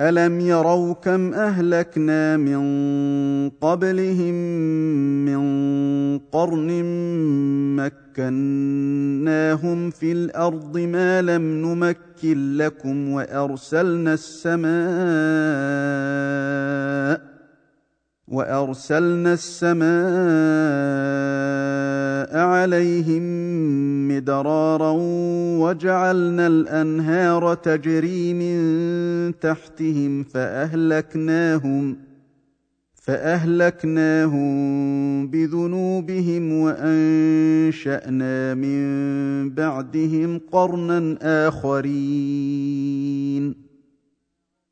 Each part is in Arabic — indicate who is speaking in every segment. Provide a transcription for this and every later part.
Speaker 1: الم يروا كم اهلكنا من قبلهم من قرن مكناهم في الأرض ما لم نمكن لكم وارسلنا السماء وارسلنا السماء عليهم مدرارا وجعلنا الانهار تجري من تحتهم فاهلكناهم فاهلكناهم بذنوبهم وانشانا من بعدهم قرنا اخرين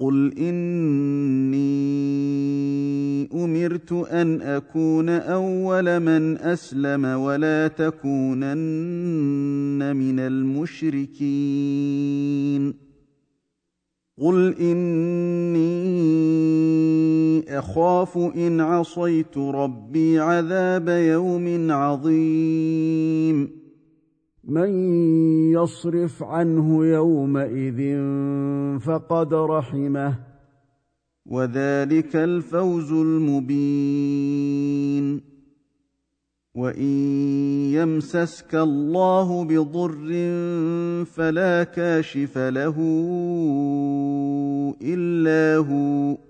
Speaker 1: قل اني امرت ان اكون اول من اسلم ولا تكونن من المشركين. قل اني اخاف ان عصيت ربي عذاب يوم عظيم. من يصرف عنه يومئذ فقد رحمه. وذلك الفوز المبين. وإن يمسسك الله بضر فلا كاشف له إلا هو.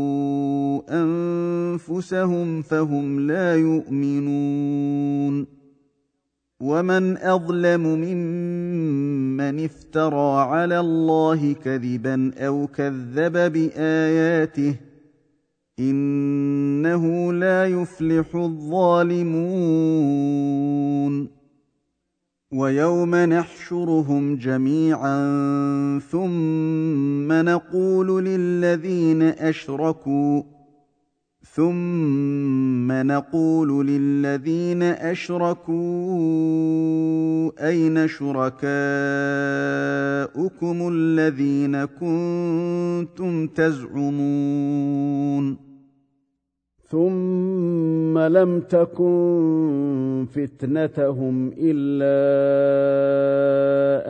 Speaker 1: أنفسهم فهم لا يؤمنون ومن أظلم ممن افترى على الله كذبا أو كذب بآياته إنه لا يفلح الظالمون ويوم نحشرهم جميعا ثم نقول للذين أشركوا ثم نقول للذين أشركوا أين شركاؤكم الذين كنتم تزعمون ثم لم تكن فتنتهم إلا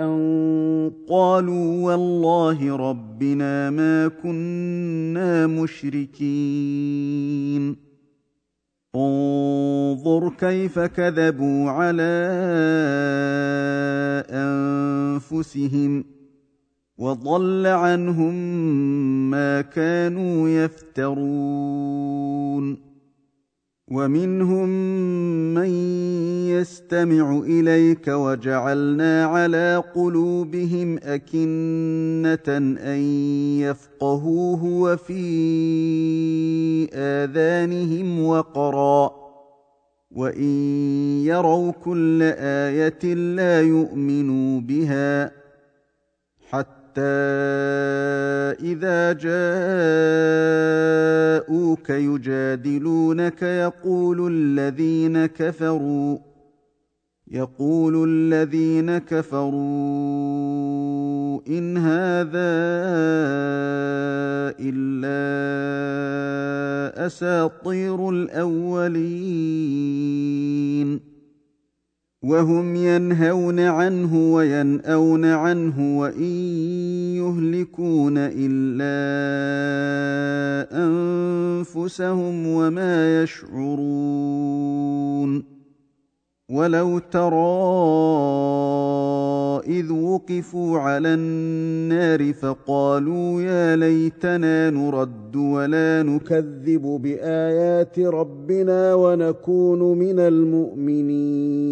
Speaker 1: أن قالوا والله ربنا ما كنا مشركين. انظر كيف كذبوا على أنفسهم. وضل عنهم ما كانوا يفترون. ومنهم من يستمع إليك وجعلنا على قلوبهم أكنة أن يفقهوه وفي آذانهم وقرا. وإن يروا كل آية لا يؤمنوا بها. حتى إذا جاءوك يجادلونك يقول الذين كفروا يقول الذين كفروا إن هذا إلا أساطير الأولين. وهم ينهون عنه وينأون عنه وإن يهلكون إلا أنفسهم وما يشعرون ولو ترى اذ وقفوا على النار فقالوا يا ليتنا نرد ولا نكذب بايات ربنا ونكون من المؤمنين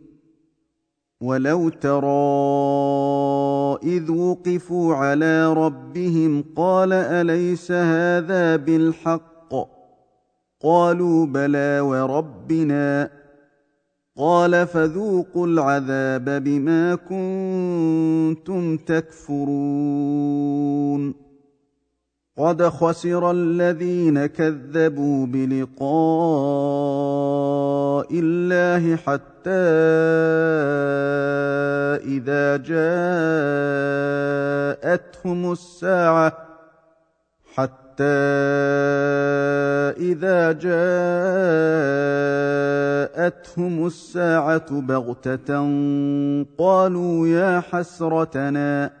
Speaker 1: ولو ترى اذ وقفوا على ربهم قال اليس هذا بالحق قالوا بلى وربنا قال فذوقوا العذاب بما كنتم تكفرون قد خسر الذين كذبوا بلقاء الله حتى إذا جاءتهم الساعة حتى إذا جاءتهم الساعة بغتة قالوا يا حسرتنا.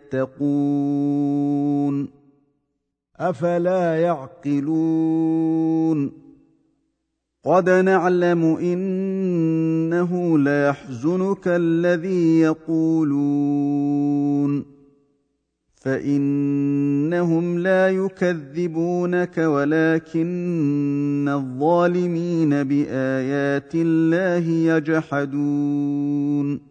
Speaker 1: أفلا يعقلون قد نعلم إنه ليحزنك الذي يقولون فإنهم لا يكذبونك ولكن الظالمين بآيات الله يجحدون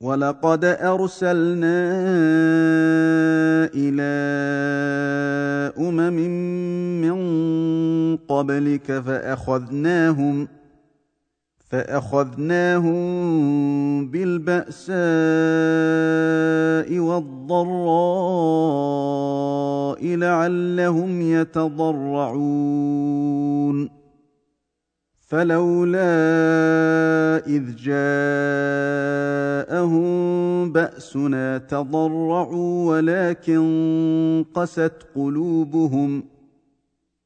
Speaker 1: ولقد ارسلنا إلى امم من قبلك فاخذناهم فاخذناهم بالباساء والضراء لعلهم يتضرعون فلولا إذ جاءهم بأسنا تضرعوا ولكن قست قلوبهم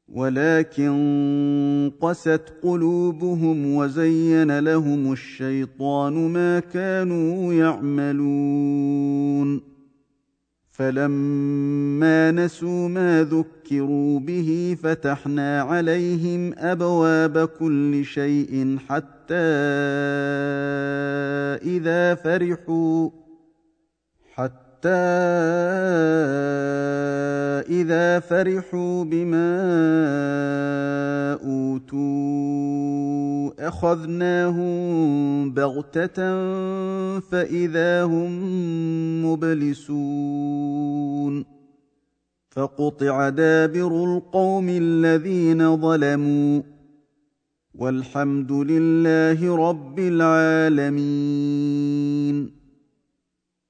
Speaker 1: ولكن قست قلوبهم وزين لهم الشيطان ما كانوا يعملون. فلما نسوا ما ذكروا به فتحنا عليهم ابواب كل شيء حتى اذا فرحوا حتى إذا فرحوا بما أوتوا أخذناهم بغتة فإذا هم مبلسون فقطع دابر القوم الذين ظلموا والحمد لله رب العالمين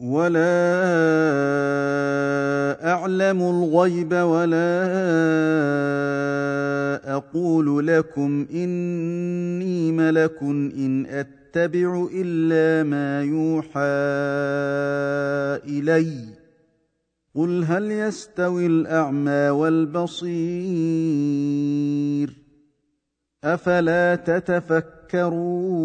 Speaker 1: ولا اعلم الغيب ولا أقول لكم اني ملك ان اتبع الا ما يوحى الي قل هل يستوي الاعمى والبصير افلا تتفكرون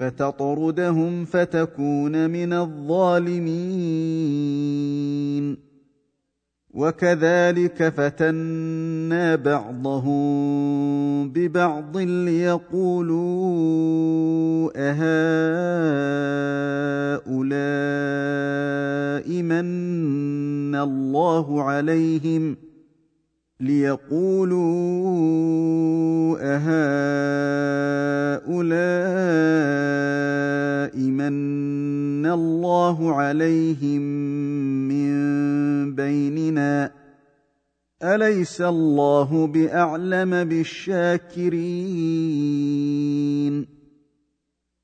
Speaker 1: فتطردهم فتكون من الظالمين. وكذلك فتنا بعضهم ببعض ليقولوا أهؤلاء من الله عليهم ۖ؟ ليقولوا أهؤلاء من الله عليهم من بيننا؟ أليس الله بأعلم بالشاكرين؟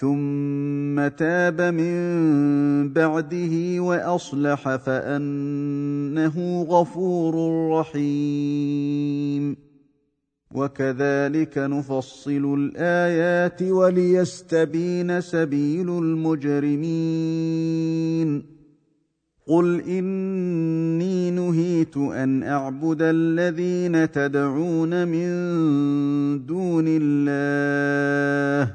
Speaker 1: ثم تاب من بعده وأصلح فأنه غفور رحيم. وكذلك نفصل الآيات وليستبين سبيل المجرمين. قل إني نهيت أن أعبد الذين تدعون من دون الله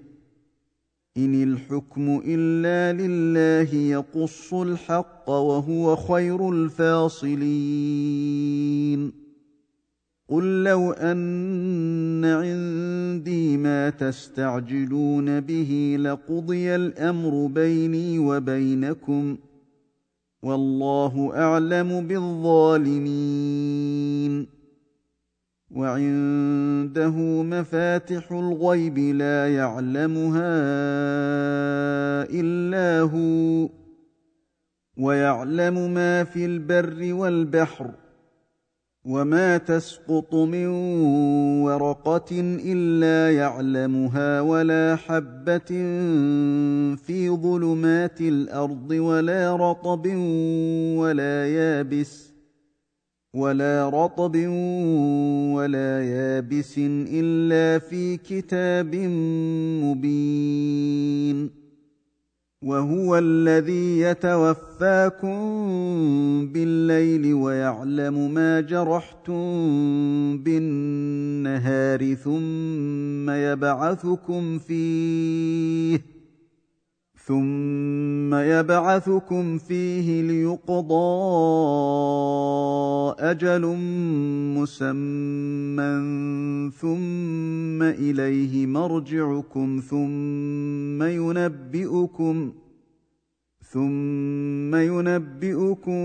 Speaker 1: ان الحكم الا لله يقص الحق وهو خير الفاصلين قل لو ان عندي ما تستعجلون به لقضي الامر بيني وبينكم والله اعلم بالظالمين وعنده مفاتح الغيب لا يعلمها إلا هو ويعلم ما في البر والبحر وما تسقط من ورقة إلا يعلمها ولا حبة في ظلمات الأرض ولا رطب ولا يابس. ولا رطب ولا يابس إلا في كتاب مبين وهو الذي يتوفاكم بالليل ويعلم ما جرحتم بالنهار ثم يبعثكم فيه ثم يبعثكم فيه ليقضى أجل مسمى ثم اليه مرجعكم ثم ينبئكم ثم ينبئكم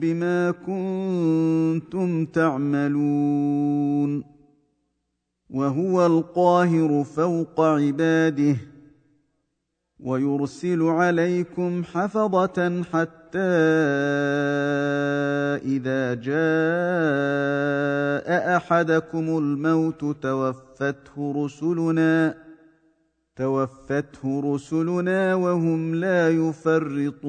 Speaker 1: بما كنتم تعملون وهو القاهر فوق عباده ويرسل عليكم حفظة حتى إذا جاء أحدكم الموت توفته رسلنا توفته رسلنا وهم لا يفرطون.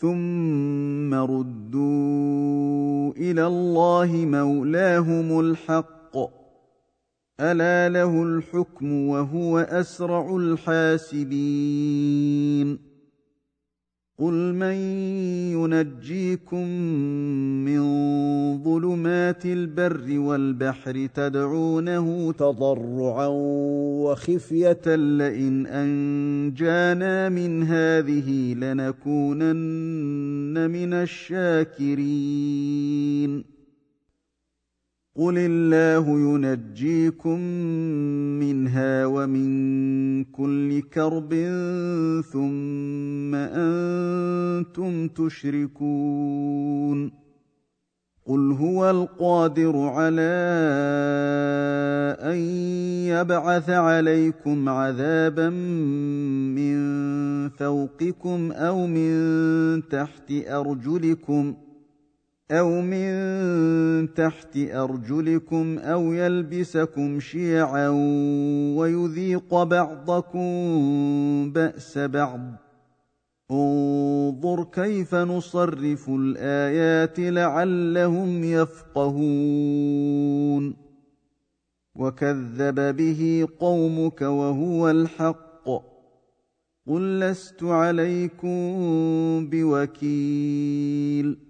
Speaker 1: ثم ردوا إلى الله مولاهم الحق. ألا له الحكم وهو أسرع الحاسبين. قل من ينجيكم من ظلمات البر والبحر تدعونه تضرعا وخفية لئن أنجانا من هذه لنكونن من الشاكرين. قل الله ينجيكم منها ومن كل كرب ثم أنتم تشركون قل هو القادر على ان يبعث عليكم عذابا من فوقكم أو من تحت ارجلكم ۖ أو من تحت ارجلكم أو يلبسكم شيعا ويذيق بعضكم باس بعض انظر كيف نصرف الايات لعلهم يفقهون وكذب به قومك وهو الحق قل لست عليكم بوكيل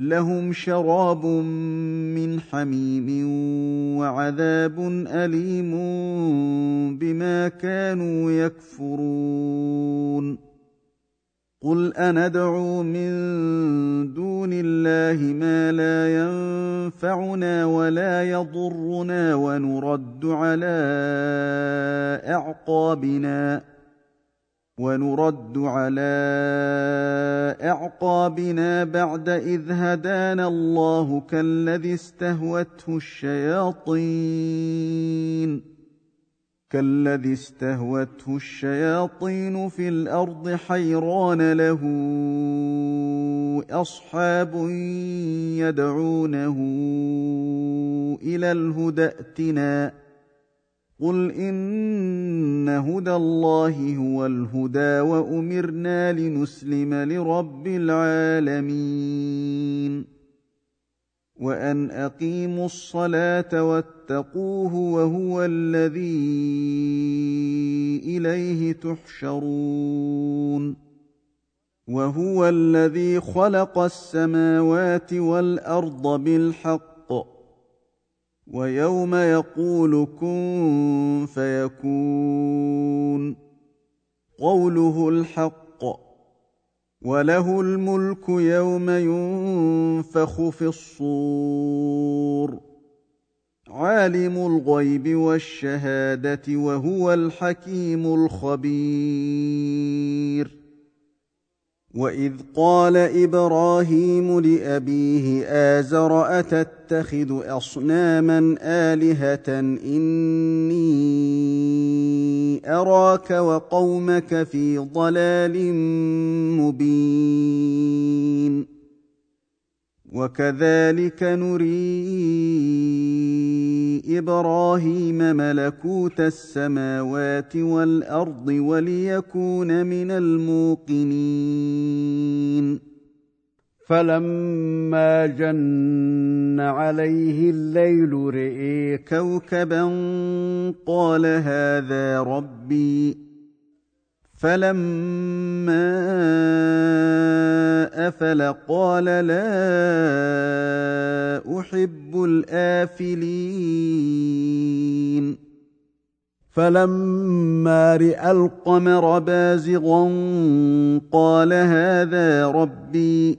Speaker 1: لهم شراب من حميم وعذاب أليم بما كانوا يكفرون. قل أندعو من دون الله ما لا ينفعنا ولا يضرنا ونرد على أعقابنا. ونرد على إعقابنا بعد إذ هدانا الله كالذي استهوته الشياطين. كالذي استهوته الشياطين في الأرض حيران له أصحاب يدعونه إلى الهدى ائتنا قل ان هدى الله هو الهدى وامرنا لنسلم لرب العالمين وان اقيموا الصلاه واتقوه وهو الذي اليه تحشرون وهو الذي خلق السماوات والارض بالحق ويوم يقول كن فيكون. قوله الحق وله الملك يوم ينفخ في الصور. عالم الغيب والشهادة وهو الحكيم الخبير. واذ قال إبراهيم لابيه ازر اتتخذ اصناما الهه اني اراك وقومك في ضلال مبين وكذلك نري إبراهيم ملكوت السماوات والأرض وليكون من الموقنين. فلما جن عليه الليل رئي كوكبا قال هذا ربي. فلما افل قال لا احب الافلين فلما راى القمر بازغا قال هذا ربي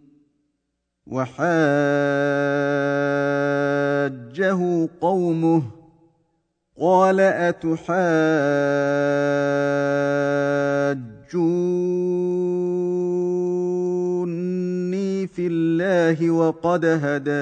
Speaker 1: وحاجه قومه قال أتحاجوني في الله وقد هدان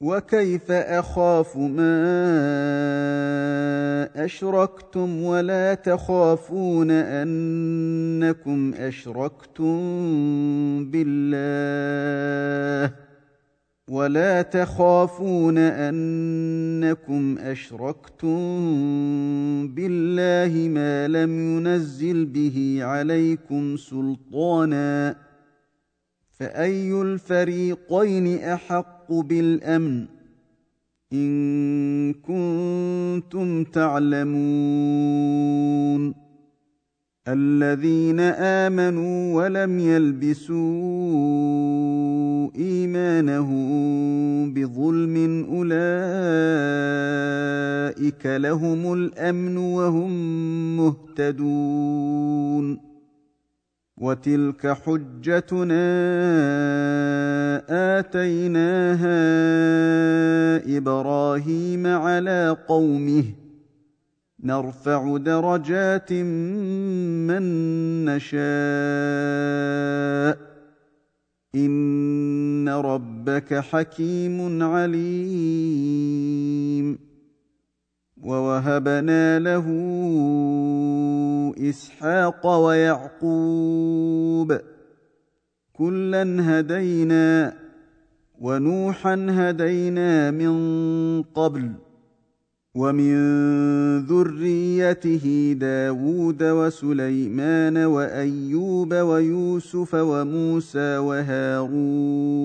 Speaker 1: وكيف أخاف ما أشركتم ولا تخافون أنكم أشركتم بالله ولا تخافون أنكم أشركتم بالله ما لم ينزل به عليكم سلطانا فأي الفريقين أحق بالأمن إن كنتم تعلمون الذين آمنوا ولم يلبسوا إيمانهم بظلم أولئك لهم الأمن وهم مهتدون وتلك حجتنا آتيناها إبراهيم على قومه. نرفع درجات من نشاء. إن ربك حكيم عليم. ووهبنا له إسحاق ويعقوب كلا هدينا ونوحا هدينا من قبل ومن ذريته داود وسليمان وأيوب ويوسف وموسى وهارون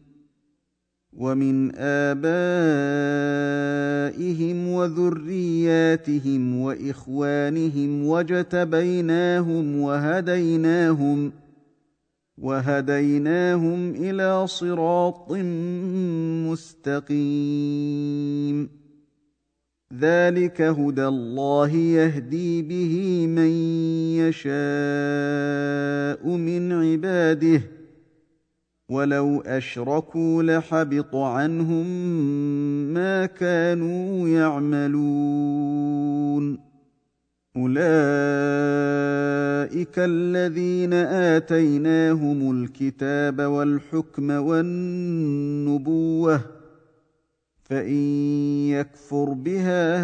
Speaker 1: ومن آبائهم وذرياتهم وإخوانهم وجتبيناهم وهديناهم وهديناهم إلى صراط مستقيم. ذلك هدى الله يهدي به من يشاء من عباده. ولو أشركوا لحبط عنهم ما كانوا يعملون. أولئك الذين آتيناهم الكتاب والحكم والنبوة فان يكفر بها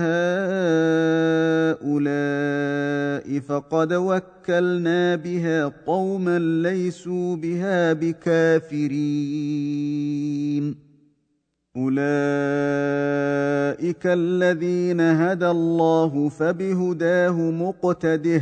Speaker 1: هؤلاء فقد وكلنا بها قوما ليسوا بها بكافرين اولئك الذين هدى الله فبهداه مقتده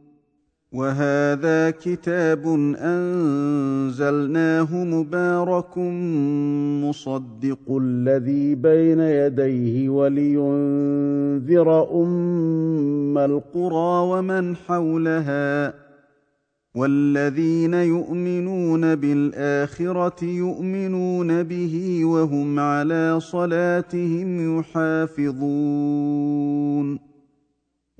Speaker 1: وهذا كتاب أنزلناه مبارك مصدق الذي بين يديه ولينذر أم القرى ومن حولها والذين يؤمنون بالآخرة يؤمنون به وهم على صلاتهم يحافظون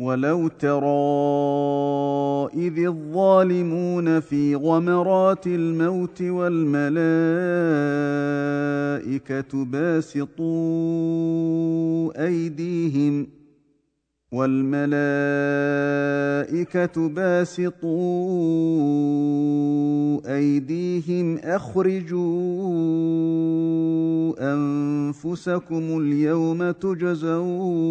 Speaker 1: ولو ترى اذ الظالمون في غمرات الموت والملائكه باسطوا ايديهم والملائكة باسطوا أيديهم أخرجوا أنفسكم اليوم تجزون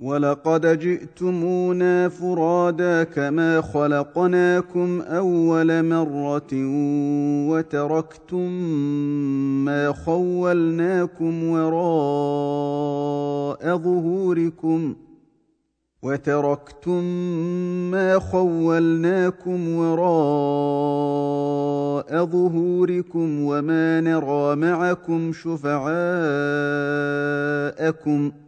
Speaker 1: ولقد جئتمونا فرادا كما خلقناكم اول مره وتركتم ما خولناكم وراء ظهوركم وتركتم ما خولناكم وراء ظهوركم وما نرى معكم شفعاءكم ۖ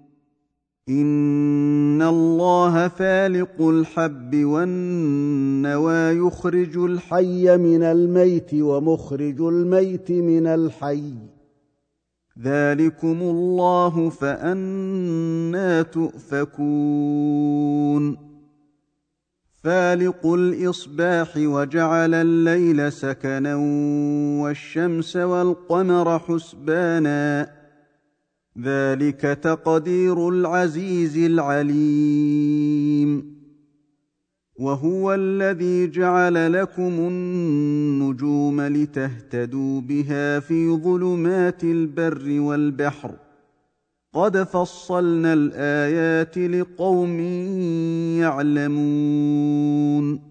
Speaker 1: ان الله فالق الحب والنوى يخرج الحي من الميت ومخرج الميت من الحي ذلكم الله فانا تؤفكون فالق الاصباح وجعل الليل سكنا والشمس والقمر حسبانا ذلك تقدير العزيز العليم. وهو الذي جعل لكم النجوم لتهتدوا بها في ظلمات البر والبحر. قد فصلنا الآيات لقوم يعلمون.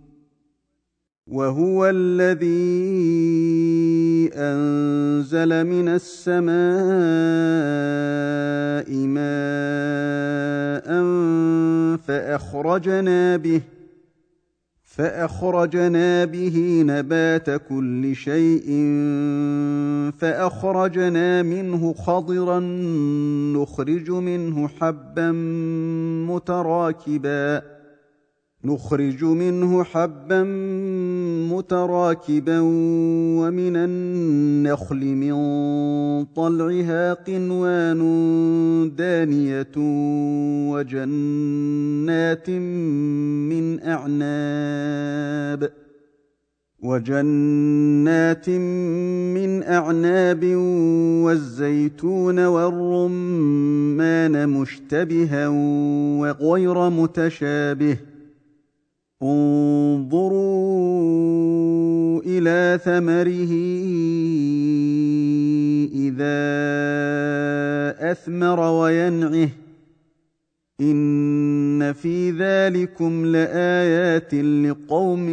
Speaker 1: وهو الذي أنزل من السماء ماء فأخرجنا به فأخرجنا به نبات كل شيء فأخرجنا منه خضرا نخرج منه حبا متراكبا نخرج منه حبا متراكبا ومن النخل من طلعها قنوان دانية وجنات من أعناب وجنات من أعناب والزيتون والرمان مشتبها وغير متشابه انظروا إلى ثمره إذا أثمر وينعه. إن في ذلكم لآيات لقوم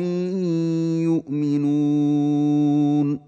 Speaker 1: يؤمنون.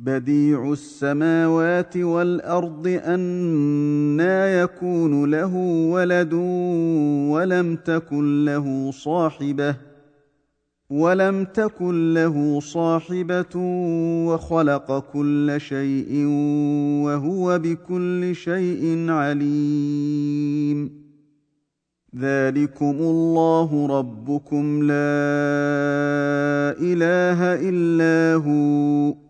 Speaker 1: بديع السماوات والأرض انى يكون له ولد ولم تكن له صاحبة ولم تكن له صاحبة وخلق كل شيء وهو بكل شيء عليم. ذلكم الله ربكم لا إله إلا هو.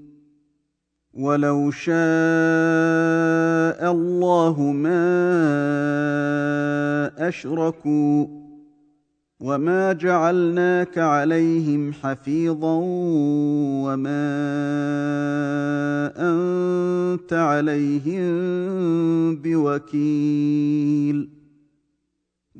Speaker 1: ولو شاء الله ما أشركوا وما جعلناك عليهم حفيظا وما أنت عليهم بوكيل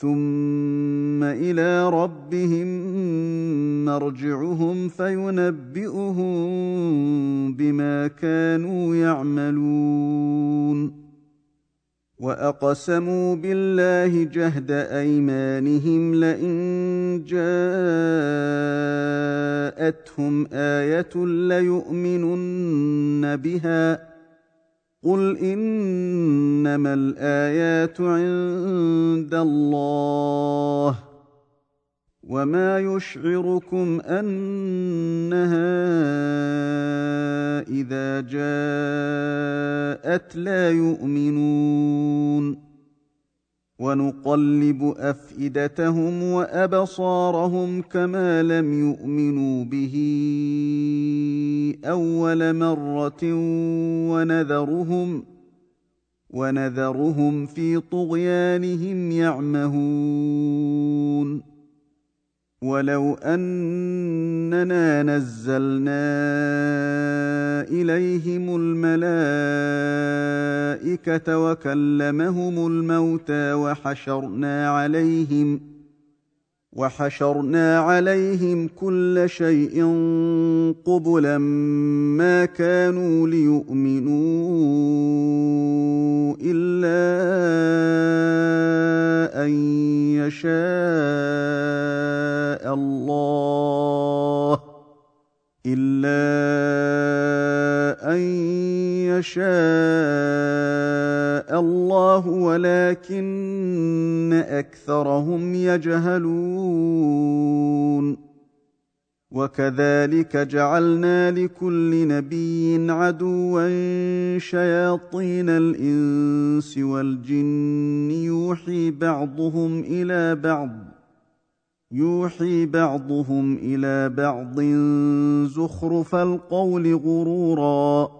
Speaker 1: ثم إلى ربهم مرجعهم فينبئهم بما كانوا يعملون واقسموا بالله جهد ايمانهم لئن جاءتهم إيه ليؤمنن بها قل انما الايات عند الله وما يشعركم انها اذا جاءت لا يؤمنون ونقلب أفئدتهم وأبصارهم كما لم يؤمنوا به أول مرة ونذرهم ونذرهم في طغيانهم يعمهون. ولو إننا نزلنا إليهم الملائكة وكلمهم الموتى وحشرنا عليهم وحشرنا عليهم كل شيء قبلا ما كانوا ليؤمنوا إلا أن يشاء الله إلا أن الله ولكن أكثرهم يجهلون. وكذلك جعلنا لكل نبي عدوا شياطين الإنس والجن. يوحي بعضهم إلى بعض يوحي بعضهم إلى بعض زخرف القول غرورا.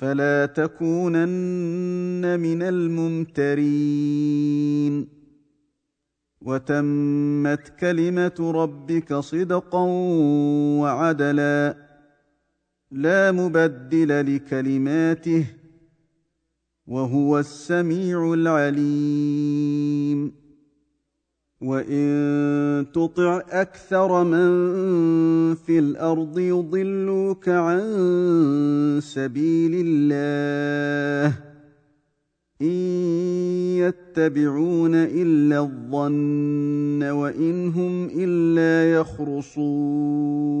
Speaker 1: فلا تكونن من الممترين. وتمت كلمة ربك صدقا وعدلا. لا مبدل لكلماته. وهو السميع العليم. وان تطع أكثر من في الأرض يضلوك عن سبيل الله ان يتبعون الا الظن وان هم الا يخرصون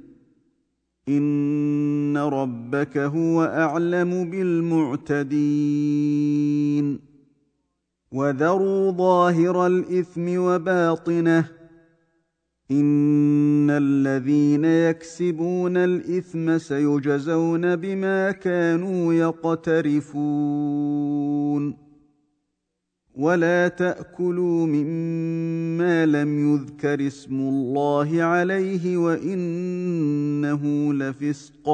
Speaker 1: ان ربك هو اعلم بالمعتدين وذروا ظاهر الاثم وباطنه ان الذين يكسبون الاثم سيجزون بما كانوا يقترفون ولا تاكلوا مما لم يذكر اسم الله عليه وانه لفسق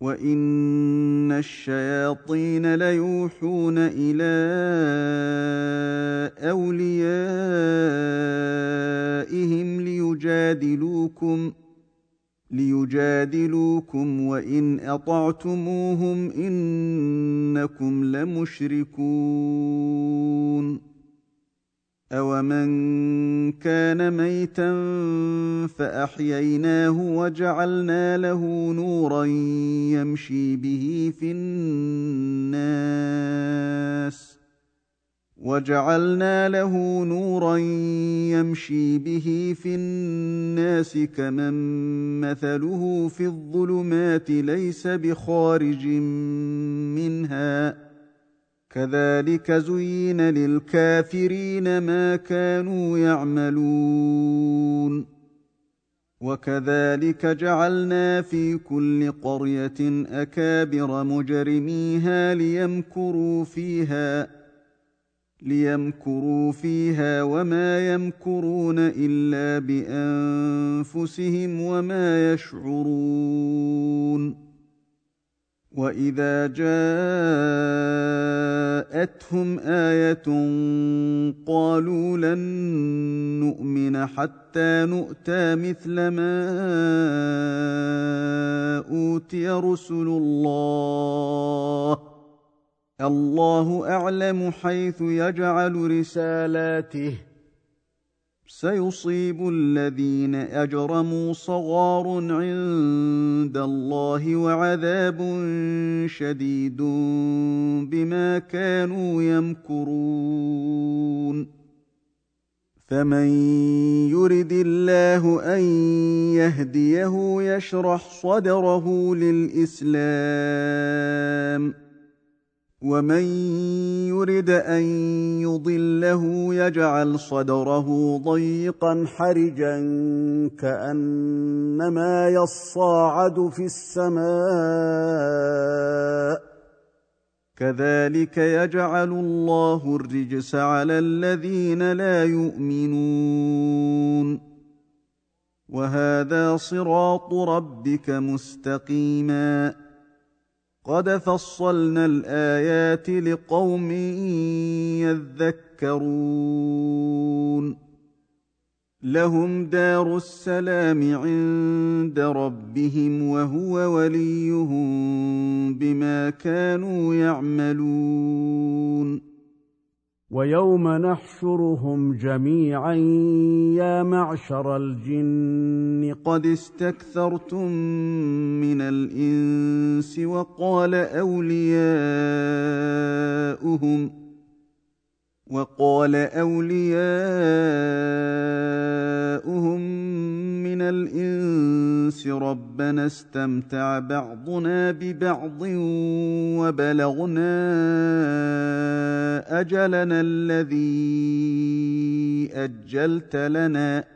Speaker 1: وان الشياطين ليوحون إلى اوليائهم ليجادلوكم ليجادلوكم وإن أطعتموهم إنكم لمشركون. اومن كان ميتا فاحييناه وجعلنا له نورا يمشي به في الناس. وجعلنا له نورا يمشي به في الناس كمن مثله في الظلمات ليس بخارج منها. كذلك زين للكافرين ما كانوا يعملون. وكذلك جعلنا في كل قرية أكابر مجرميها ليمكروا فيها. ليمكروا فيها وما يمكرون الا بانفسهم وما يشعرون واذا جاءتهم إيه قالوا لن نؤمن حتى نؤتى مثل ما اوتي رسل الله الله أعلم حيث يجعل رسالاته. سيصيب الذين أجرموا صغار عند الله وعذاب شديد بما كانوا يمكرون. فمن يرد الله أن يهديه يشرح صدره للإسلام. ومن يرد ان يضله يجعل صدره ضيقا حرجا كانما يصاعد في السماء كذلك يجعل الله الرجس على الذين لا يؤمنون وهذا صراط ربك مستقيما قد فصلنا الايات لقوم يذكرون لهم دار السلام عند ربهم وهو وليهم بما كانوا يعملون
Speaker 2: ويوم نحشرهم جميعا يا معشر الجن
Speaker 1: قد استكثرتم من الإنس وقال أولياؤهم وقال أولياؤهم من الإنس ربنا استمتع بعضنا ببعض وبلغنا أجلنا الذي أجلت لنا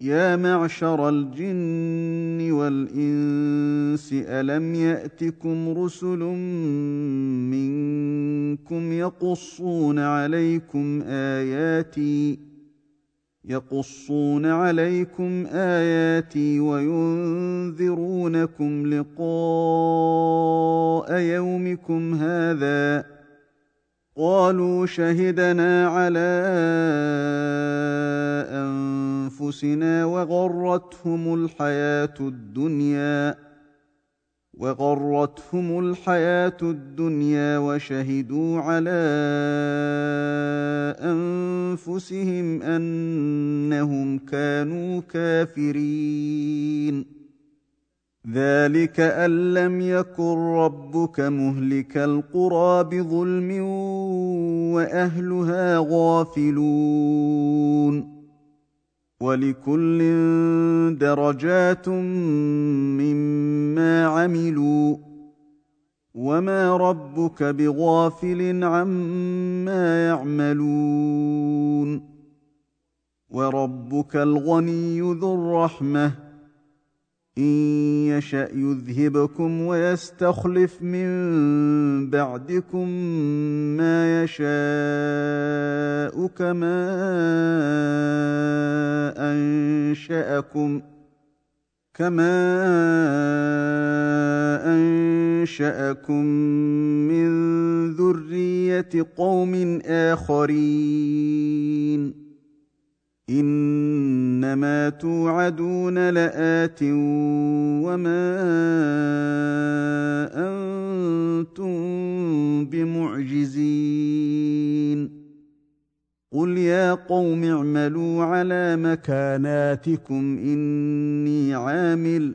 Speaker 1: يا معشر الجن والإنس ألم يأتكم رسل منكم يقصون عليكم آياتي يقصون عليكم آياتي وينذرونكم لقاء يومكم هذا قالوا شهدنا على أنفسنا وغرتهم الحياة الدنيا وغرتهم الحياة الدنيا وشهدوا على أنفسهم أنهم كانوا كافرين. ذلك ان لم يكن ربك مهلك القرى بظلم واهلها غافلون ولكل درجات مما عملوا وما ربك بغافل عما يعملون وربك الغني ذو الرحمه ان يشا يذهبكم ويستخلف من بعدكم ما يشاء كما انشاكم كما انشاكم من ذريه قوم اخرين إنما توعدون لآت وما أنتم بمعجزين. قل يا قوم اعملوا على مكاناتكم إني عامل.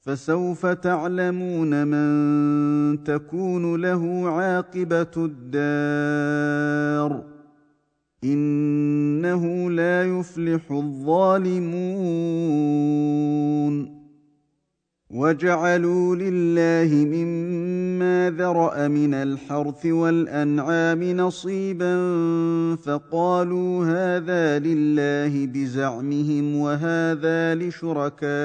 Speaker 1: فسوف تعلمون من تكون له عاقبة الدار. إنه لا يفلح الظالمون. وجعلوا لله مما ذرأ من الحرث والأنعام نصيبا فقالوا هذا لله بزعمهم وهذا لشركائنا.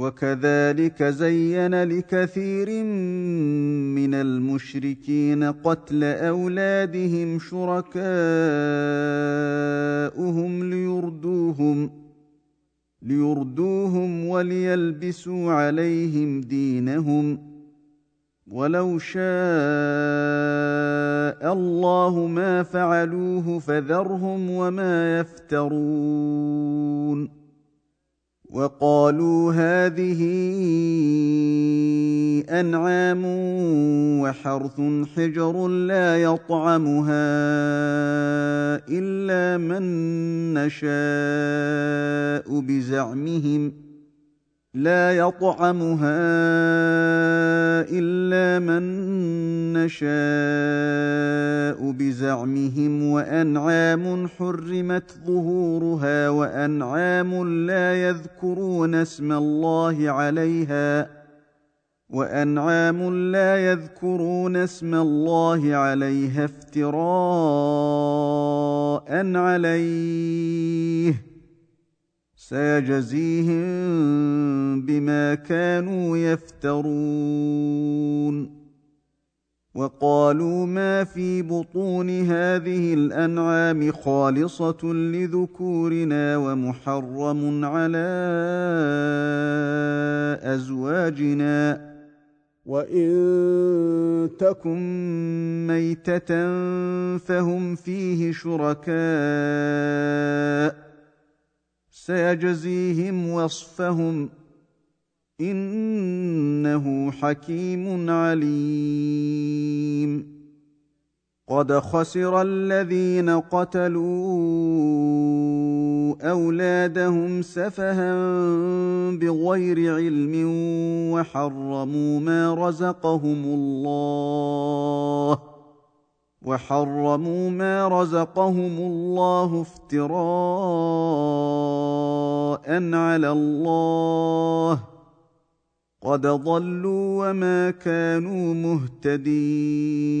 Speaker 1: وكذلك زين لكثير من المشركين قتل أولادهم شركاءهم ليردوهم ليردوهم وليلبسوا عليهم دينهم. ولو شاء الله ما فعلوه فذرهم وما يفترون. وقالوا هذه أنعام وحرث حجر لا يطعمها إلا من نشاء بزعمهم لا يطعمها إلا من نشاء بزعمهم وأنعام حرمت ظهورها وأنعام لا يذكرون اسم الله عليها وأنعام لا يذكرون اسم الله عليها افتراء عليه سيجزيهم بما كانوا يفترون. وقالوا ما في بطون هذه الأنعام خالصة لذكورنا ومحرم على أزواجنا. وإن تكن ميتة فهم فيه شركاء. سيجزيهم وصفهم إنه حكيم عليم. قد خسر الذين قتلوا أولادهم سفها بغير علم وحرموا ما رزقهم الله. وحرموا ما رزقهم الله افتراء على الله قد ضلوا وما كانوا مهتدين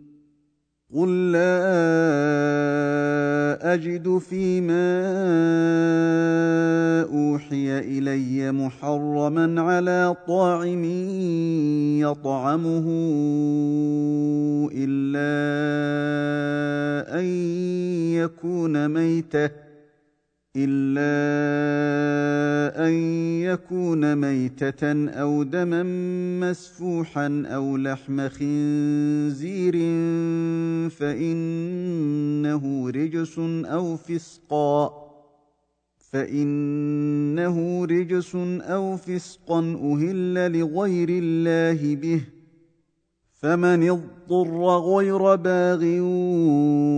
Speaker 1: قل لا اجد فيما اوحي الي محرما على طاعم يطعمه الا ان يكون ميته إلا أن يكون ميتة أو دما مسفوحا أو لحم خنزير فإنه رجس أو فسقا فإنه رجس أو فسقا أهل لغير الله به فمن اضطر غير باغ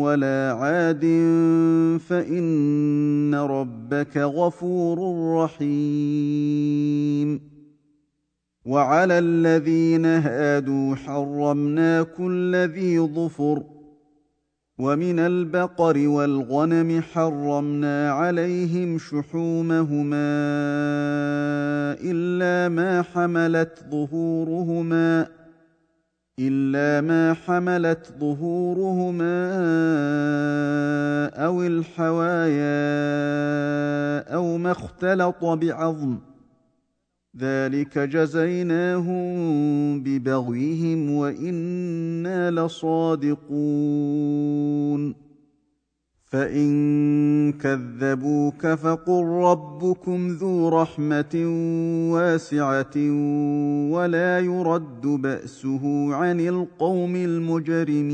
Speaker 1: ولا عاد فإن ربك غفور رحيم. وعلى الذين هادوا حرمنا كل ذي ظفر ومن البقر والغنم حرمنا عليهم شحومهما إلا ما حملت ظهورهما. الا ما حملت ظهورهما أو الحوايا أو ما اختلط بعظم ذلك جزيناهم ببغيهم وأنا لصادقون فان كذبوك فقل ربكم ذو رحمه واسعه ولا يرد باسه عن القوم المجرمين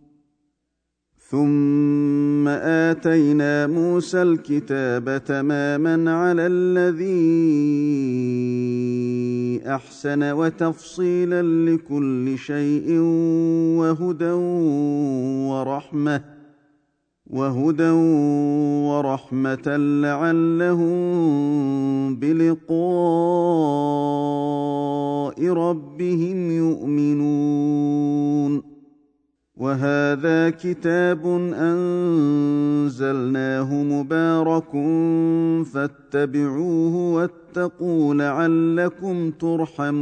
Speaker 1: ثم آتينا موسى الكتاب تماما على الذي أحسن وتفصيلا لكل شيء وهدى ورحمة وهدى ورحمة لعلهم بلقاء ربهم يؤمنون وهذا كتاب أنزلناه مبارك فاتبعوه واتقوا لعلكم ترحمون.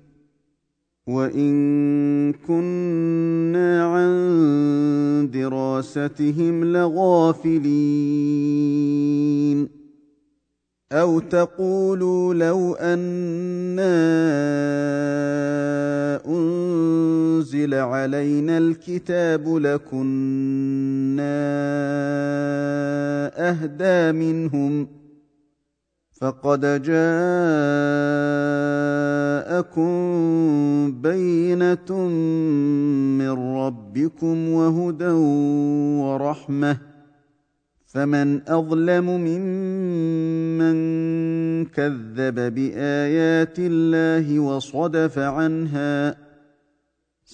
Speaker 1: وان كنا عن دراستهم لغافلين أو تقولوا لو أنا انزل علينا الكتاب لكنا اهدى منهم فقد جاءكم بينه من ربكم وهدى ورحمه فمن اظلم ممن كذب بايات الله وصدف عنها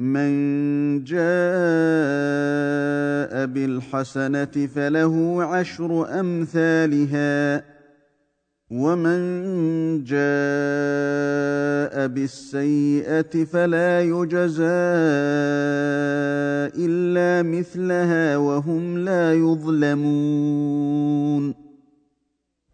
Speaker 1: من جاء بالحسنة فله عشر أمثالها ومن جاء بالسيئة فلا يجزى إلا مثلها وهم لا يظلمون.